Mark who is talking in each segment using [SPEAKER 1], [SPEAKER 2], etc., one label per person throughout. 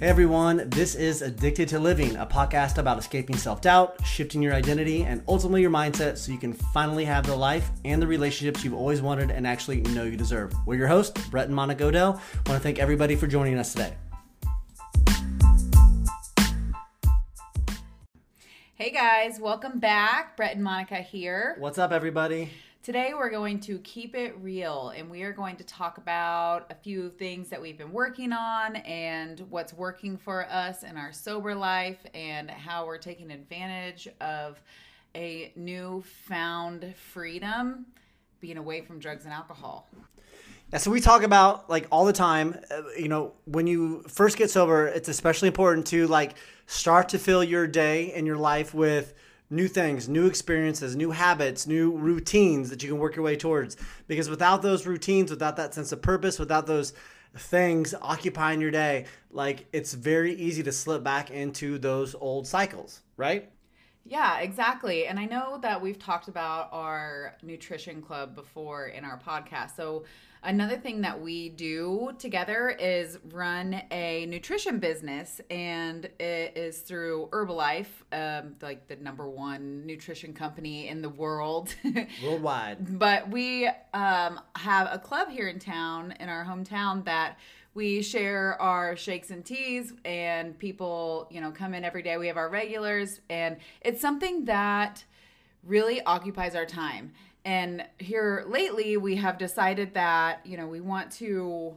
[SPEAKER 1] Hey everyone, this is Addicted to Living, a podcast about escaping self doubt, shifting your identity, and ultimately your mindset so you can finally have the life and the relationships you've always wanted and actually know you deserve. We're your hosts, Brett and Monica Odell. I want to thank everybody for joining us today.
[SPEAKER 2] Hey guys, welcome back. Brett and Monica here.
[SPEAKER 1] What's up, everybody?
[SPEAKER 2] Today we're going to keep it real and we are going to talk about a few things that we've been working on and what's working for us in our sober life and how we're taking advantage of a newfound freedom being away from drugs and alcohol.
[SPEAKER 1] Yeah, so we talk about like all the time, uh, you know, when you first get sober, it's especially important to like start to fill your day and your life with new things, new experiences, new habits, new routines that you can work your way towards. Because without those routines, without that sense of purpose, without those things occupying your day, like it's very easy to slip back into those old cycles, right?
[SPEAKER 2] Yeah, exactly. And I know that we've talked about our nutrition club before in our podcast. So Another thing that we do together is run a nutrition business, and it is through Herbalife, um, like the number one nutrition company in the world,
[SPEAKER 1] worldwide.
[SPEAKER 2] but we um, have a club here in town, in our hometown, that we share our shakes and teas and people you know come in every day we have our regulars and it's something that really occupies our time and here lately, we have decided that, you know, we want to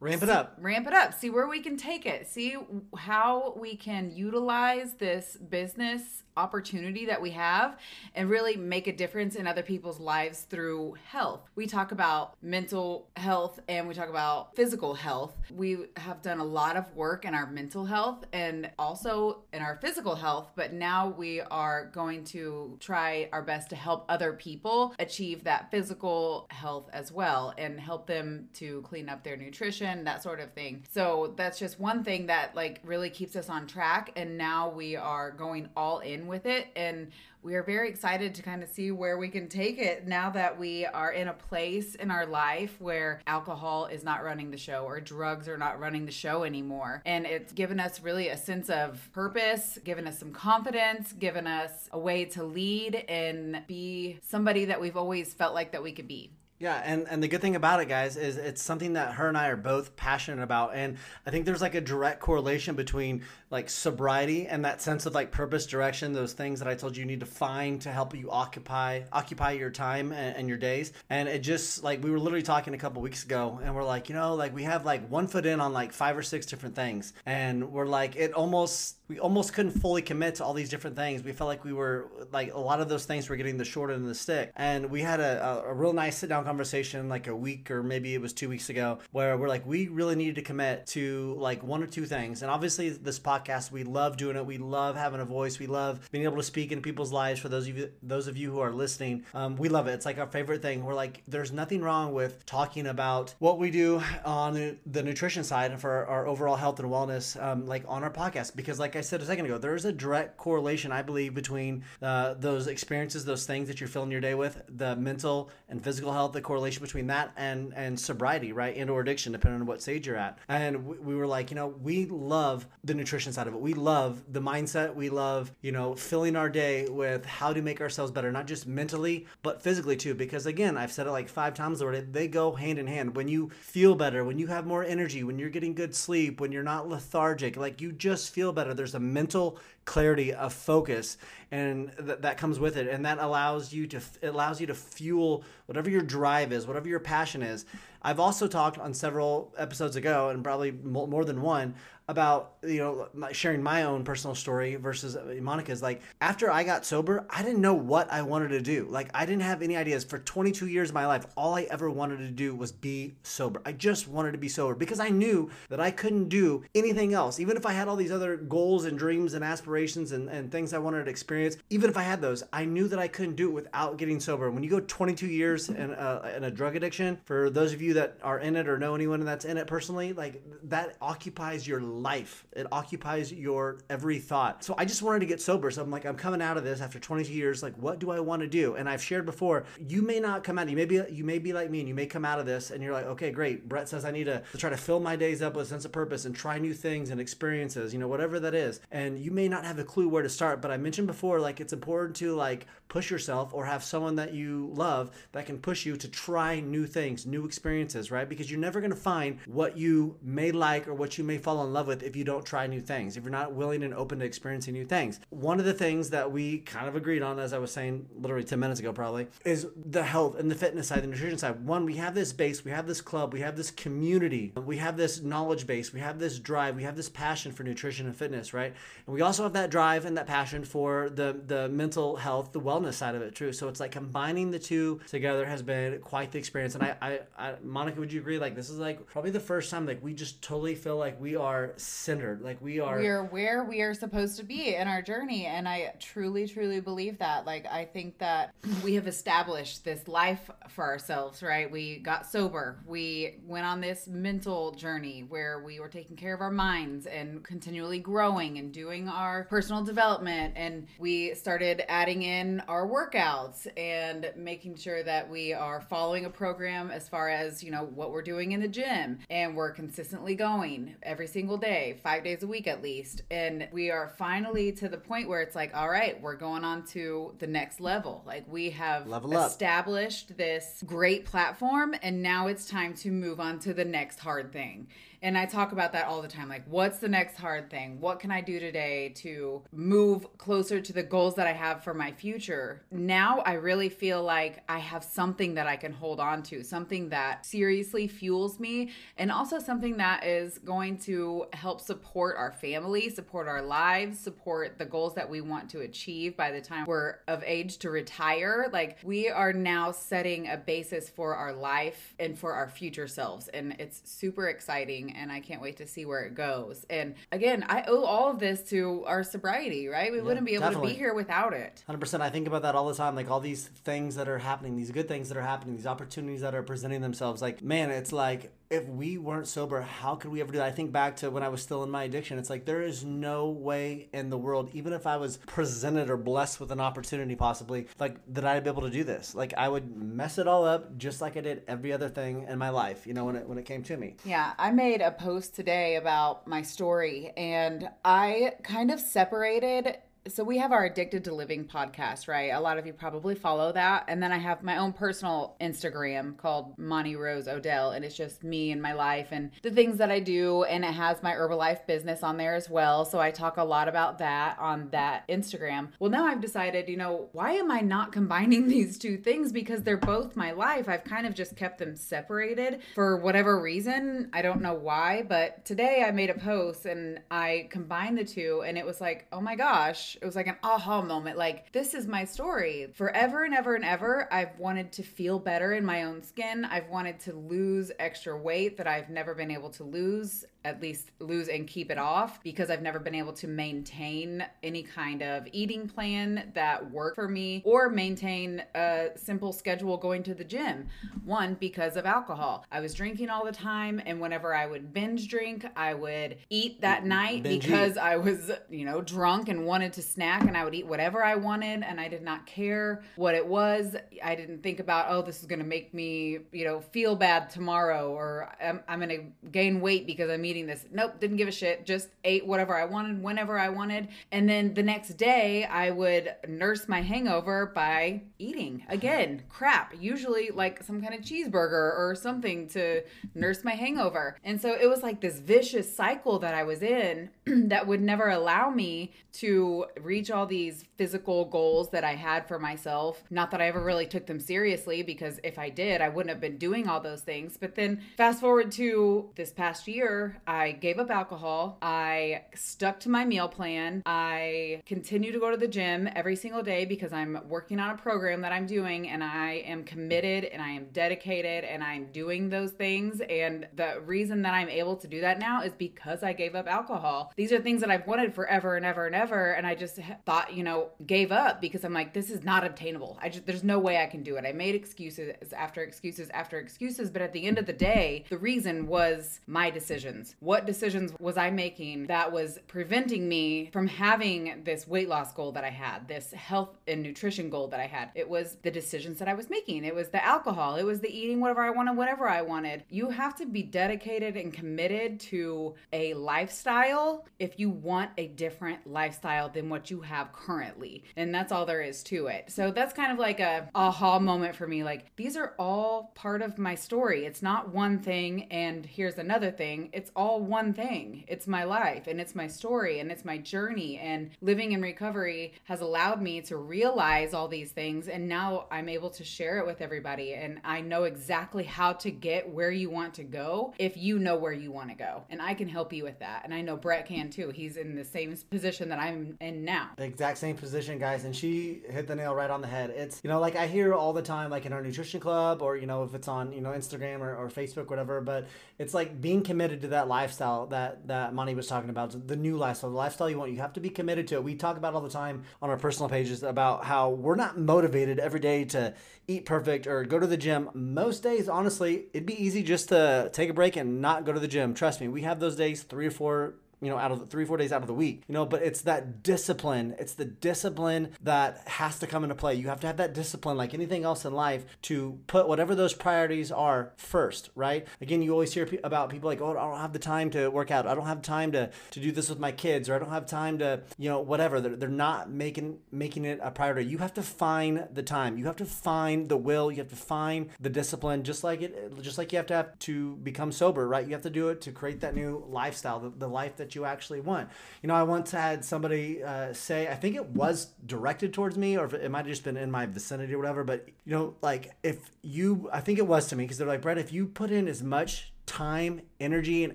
[SPEAKER 1] ramp it up.
[SPEAKER 2] Ramp it up. See where we can take it. See how we can utilize this business opportunity that we have and really make a difference in other people's lives through health. We talk about mental health and we talk about physical health. We have done a lot of work in our mental health and also in our physical health, but now we are going to try our best to help other people achieve that physical health as well and help them to clean up their nutrition, that sort of thing. So that's just one thing that like really keeps us on track and now we are going all in with it and we are very excited to kind of see where we can take it now that we are in a place in our life where alcohol is not running the show or drugs are not running the show anymore. And it's given us really a sense of purpose, given us some confidence, given us a way to lead and be somebody that we've always felt like that we could be.
[SPEAKER 1] Yeah, and, and the good thing about it, guys, is it's something that her and I are both passionate about. And I think there's like a direct correlation between like sobriety and that sense of like purpose, direction, those things that I told you you need to find to help you occupy occupy your time and, and your days. And it just like we were literally talking a couple weeks ago and we're like, you know, like we have like one foot in on like five or six different things. And we're like, it almost we almost couldn't fully commit to all these different things. We felt like we were like a lot of those things were getting the short end of the stick. And we had a, a, a real nice sit down conversation like a week or maybe it was two weeks ago where we're like, we really needed to commit to like one or two things. And obviously, this podcast, we love doing it. We love having a voice. We love being able to speak into people's lives. For those of you, those of you who are listening, um, we love it. It's like our favorite thing. We're like, there's nothing wrong with talking about what we do on the nutrition side and for our overall health and wellness, um, like on our podcast. Because, like I said a second ago, there is a direct correlation, I believe, between uh, those experiences, those things that you're filling your day with, the mental and physical health, the correlation between that and and sobriety, right, and or addiction, depending on what stage you're at. And we, we were like, you know, we love the nutrition side of it. We love the mindset. We love, you know, filling our day with how to make ourselves better, not just mentally, but physically too. Because again, I've said it like five times already. They go hand in hand. When you feel better, when you have more energy, when you're getting good sleep, when you're not lethargic, like you just feel better. There's a mental clarity of focus and th- that comes with it and that allows you to it allows you to fuel whatever your drive is whatever your passion is. I've also talked on several episodes ago and probably more than one about you know sharing my own personal story versus uh, Monica's. Like after I got sober I didn't know what I wanted to do. Like I didn't have any ideas. For 22 years of my life all I ever wanted to do was be sober. I just wanted to be sober because I knew that I couldn't do anything else. Even if I had all these other goals and dreams and aspirations and, and things I wanted to experience even if I had those I knew that I couldn't do it without getting sober when you go 22 years in a, in a drug addiction for those of you that are in it or know anyone that's in it personally like that occupies your life. It occupies your every thought. So I just wanted to get sober. So I'm like, I'm coming out of this after 22 years. Like, what do I want to do? And I've shared before, you may not come out. You may be you may be like me, and you may come out of this, and you're like, okay, great. Brett says I need to, to try to fill my days up with a sense of purpose and try new things and experiences. You know, whatever that is. And you may not have a clue where to start. But I mentioned before, like it's important to like push yourself or have someone that you love that can push you to try new things, new experiences, right? Because you're never going to find what you may like or what you may fall in love with if you don't try new things, if you're not willing and open to experiencing new things. One of the things that we kind of agreed on, as I was saying literally 10 minutes ago, probably, is the health and the fitness side, the nutrition side. One, we have this base, we have this club, we have this community, we have this knowledge base, we have this drive, we have this passion for nutrition and fitness, right? And we also have that drive and that passion for the, the mental health, the wellness side of it, too. So it's like combining the two together has been quite the experience. And I, I, I Monica, would you agree? Like, this is like probably the first time like we just totally feel like we are centered, like we are.
[SPEAKER 2] We are where we are supposed to be in our journey, and I truly, truly believe that. Like, I think that we have established this life for ourselves, right? We got sober. We went on this mental journey where we were taking care of our minds and continually growing and doing our personal development, and we started adding in our workouts and making sure that we are following a program as far as you know what we're doing in the gym. And we're consistently going every single day five days a week at least. And we are finally to the point where it's like all right we're going on to the next level. Like we have
[SPEAKER 1] Level up.
[SPEAKER 2] established this great platform and now it's time to move on to the next hard thing and I talk about that all the time. Like, what's the next hard thing? What can I do today to move closer to the goals that I have for my future? Now I really feel like I have something that I can hold on to, something that seriously fuels me, and also something that is going to help support our family, support our lives, support the goals that we want to achieve by the time we're of age to retire. Like, we are now setting a basis for our life and for our future selves. And it's super exciting and I can't wait to see where it goes. And again, I owe all of this to our sobriety, right? We wouldn't be able
[SPEAKER 1] definitely.
[SPEAKER 2] to be here without it.
[SPEAKER 1] 100%. I think about that all the time. Like all these things that are happening, these good things that are happening, these opportunities that are presenting themselves. Like, man, it's like if we weren't sober, how could we ever do that? I think back to when I was still in my addiction. It's like there is no way in the world, even if I was presented or blessed with an opportunity, possibly, like that I'd be able to do this. Like I would mess it all up just like I did every other thing in my life. You know, when it when it came to me.
[SPEAKER 2] Yeah, I made a post today about my story and I kind of separated so we have our addicted to living podcast right? A lot of you probably follow that. And then i have my own personal instagram called monty rose odell and it's just me and my life and the things that i do. And it has my herbalife business on there as well. So i talk a lot about that on that instagram. Well now i've decided you know why am i not combining these two things? Because they're both my life. I've kind of just kept them separated for whatever reason. I don't know why but today i made a post and i combined the two and it was like oh my gosh it was like an aha moment. Like, this is my story. Forever and ever and ever, I've wanted to feel better in my own skin. I've wanted to lose extra weight that I've never been able to lose at least lose and keep it off because I've never been able to maintain any kind of eating plan that worked for me or maintain a simple schedule going to the gym. One, because of alcohol. I was drinking all the time, and whenever I would binge drink, I would eat that night
[SPEAKER 1] Binge
[SPEAKER 2] because I was, you know, drunk and wanted snack, and I would eat whatever I wanted, and I did not care what it was. I didn't think about, oh, this is going to make me, you know, feel bad tomorrow, or I'm, I'm going to gain weight because I'm eating this. Nope, didn't give a shit. Just ate whatever I wanted whenever I wanted. And then the next day, I would nurse my hangover by eating again. Crap. Usually like some kind of cheeseburger or something to nurse my hangover. And so it was like this vicious cycle that I was in that would never allow me to reach all these physical goals that I had for myself. Not that I ever really took them seriously because if I did, I wouldn't have been doing all those things. But then fast forward to this past year, I gave up alcohol. I stuck to my meal plan. I continue to go to the gym every single day because I'm working on a program that I'm doing and I am committed and I am dedicated and I'm doing those things. And the reason that I'm able to do that now is because I gave up alcohol. These are things that I've wanted forever and ever and ever. And I just thought, you know, gave up because I'm like, this is not obtainable. I just, there's no way I can do it. I made excuses after excuses after excuses. But at the end of the day, the reason was my decisions. What decisions was I making that was preventing me from having this weight loss goal that I had, this health and nutrition goal that I had? It was the decisions that I was making. It was the alcohol. It was the eating whatever I wanted, whatever I wanted. You have to be dedicated and committed to a lifestyle if you want a different lifestyle than what you have currently. And that's all there is to it. So that's kind of like a aha moment for me. Like these are all part of my story. It's not one thing and here's another thing. It's all one thing. It's my life and it's my story and it's my journey. And living in recovery has allowed me to realize all these things. And now I'm able to share it with everybody. And I know exactly how to get where you want to go if you know where you want to go. And I can help you with that. And I know Brett can too. He's in the same position that I'm in now.
[SPEAKER 1] The exact same position, guys. And she hit the nail right on the head. It's, you know, like I hear all the time, like in our nutrition club or, you know, if it's on, you know, Instagram or, or Facebook, whatever, but it's like being committed to that lifestyle that, that Monty was talking about, the new lifestyle, the lifestyle you want. You have to be committed to it. We talk about all the time on our personal pages about how we're not motivated every day to eat perfect or go to the gym. Most days, honestly, it'd be easy just to take a break and not go to the gym. Trust me, we have those days three or four you know, out of the three, four days out of the week, you know, but it's that discipline. It's the discipline that has to come into play. You have to have that discipline, like anything else in life, to put whatever those priorities are first, right? Again, you always hear about people like, oh, I don't have the time to work out. I don't have time to, to do this with my kids, or I don't have time to, you know, whatever. They're, they're not making, making it a priority. You have to find the time. You have to find the will. You have to find the discipline, just like it, just like you have to have to become sober, right? You have to do it to create that new lifestyle, the, the life that you actually want. You know, I once had somebody uh, say, I think it was directed towards me, or it might have just been in my vicinity or whatever. But you know, like if you, I think it was to me because they're like, Brett, if you put in as much time, energy, and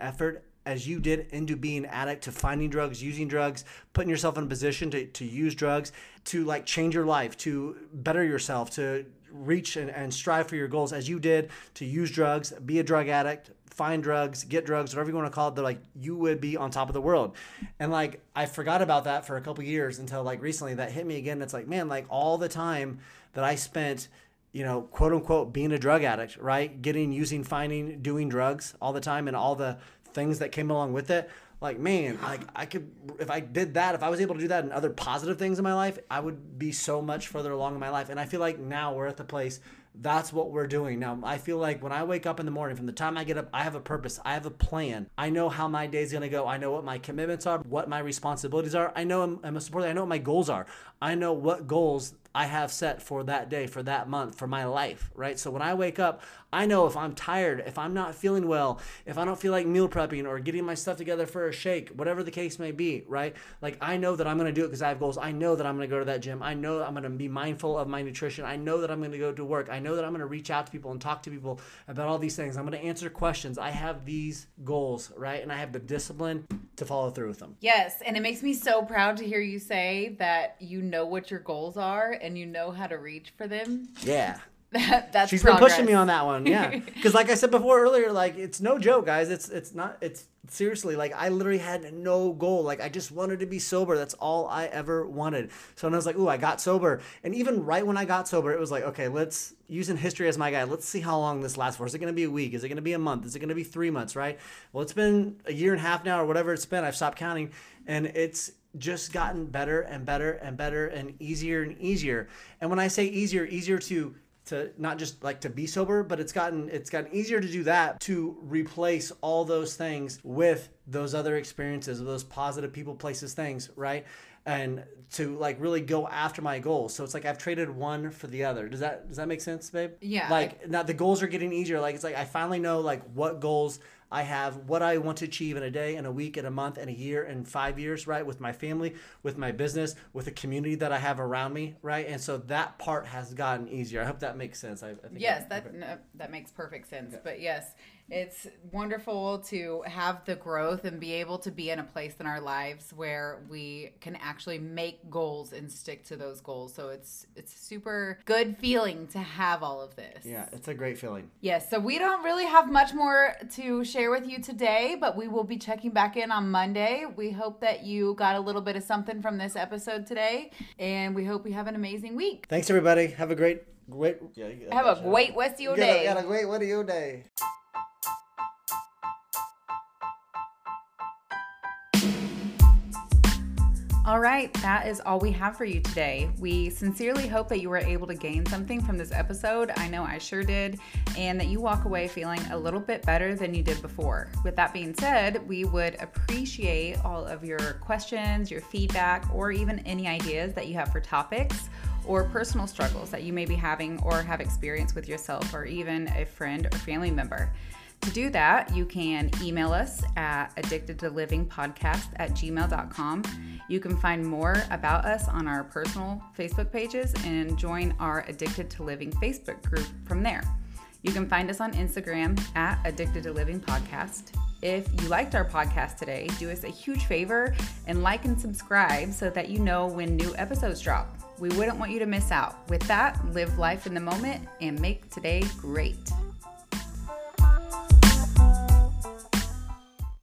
[SPEAKER 1] effort as you did into being an addict to finding drugs, using drugs, putting yourself in a position to, to use drugs, to like change your life, to better yourself, to reach and, and strive for your goals as you did to use drugs, be a drug addict, find drugs, get drugs, whatever you want to call it, they're like, you would be on top of the world. And like, I forgot about that for a couple years until like recently that hit me again. It's like, man, like all the time that I spent, you know, quote unquote, being a drug addict, right? Getting, using, finding, doing drugs all the time and all the things that came along with it. Like, man, like I could, if I did that, if I was able to do that and other positive things in my life, I would be so much further along in my life. And I feel like now we're at the place that's what we're doing now. I feel like when I wake up in the morning, from the time I get up, I have a purpose. I have a plan. I know how my day's gonna go. I know what my commitments are, what my responsibilities are. I know, and most importantly, I know what my goals are. I know what goals I have set for that day, for that month, for my life, right? So when I wake up, I know if I'm tired, if I'm not feeling well, if I don't feel like meal prepping or getting my stuff together for a shake, whatever the case may be, right? Like I know that I'm going to do it because I have goals. I know that I'm going to go to that gym. I know I'm going to be mindful of my nutrition. I know that I'm going to go to work. I know that I'm going to reach out to people and talk to people about all these things. I'm going to answer questions. I have these goals, right? And I have the discipline to follow through with them.
[SPEAKER 2] Yes, and it makes me so proud to hear you say that you know what your goals are and you know how to reach for them.
[SPEAKER 1] Yeah.
[SPEAKER 2] That, that's
[SPEAKER 1] She's
[SPEAKER 2] progress.
[SPEAKER 1] been pushing me on that one, yeah. Because like I said before earlier, like it's no joke, guys. It's it's not. It's seriously like I literally had no goal. Like I just wanted to be sober. That's all I ever wanted. So when I was like, ooh, I got sober, and even right when I got sober, it was like, okay, let's using history as my guide. Let's see how long this lasts for. Is it going to be a week? Is it going to be a month? Is it going to be three months? Right? Well, it's been a year and a half now, or whatever it's been. I've stopped counting, and it's just gotten better and better and better and easier and easier. And when I say easier, easier to to not just like to be sober, but it's gotten it's gotten easier to do that to replace all those things with those other experiences, those positive people, places, things, right? And to like really go after my goals. So it's like I've traded one for the other. Does that does that make sense, babe?
[SPEAKER 2] Yeah.
[SPEAKER 1] Like now the goals are getting easier. Like it's like I finally know like what goals I have, what I want to achieve in a day, in a week, in a month, in a year, in five years, right? With my family, with my business, with the community that I have around me, right? And so that part has gotten easier. I hope that makes sense. I, I think
[SPEAKER 2] yes, that no, that makes perfect sense. Okay. But yes, it's wonderful to have the growth and be able to be in a place in our lives where we can actually make goals and stick to those goals. So it's it's a super good feeling to have all of this.
[SPEAKER 1] Yeah, it's a great feeling.
[SPEAKER 2] Yes, so we don't really have much more to share with you today, but we will be checking back in on Monday. We hope that you got a little bit of something from this episode today, and we hope you have an amazing week.
[SPEAKER 1] Thanks everybody. Have a great great yeah,
[SPEAKER 2] Have a great rest of your
[SPEAKER 1] You got a-
[SPEAKER 2] day.
[SPEAKER 1] got a great what of your day.
[SPEAKER 2] All right, that is all we have for you today. We sincerely hope that you were able to gain something from this episode. I know I sure did, and that you walk away feeling a little bit better than you did before. With that being said, we would appreciate all of your questions, your feedback, or even any ideas that you have for topics or personal struggles that you may be having or have experienced with yourself or even a friend or family member. To do that, you can email us at addicted to living podcast at gmail.com. You can find more about us on our personal Facebook pages and join our Addicted to Living Facebook group from there. You can find us on Instagram at Addicted to Living Podcast. If you liked our podcast today, do us a huge favor and like and subscribe so that you know when new episodes drop. We wouldn't want you to miss out. With that, live life in the moment and make today great.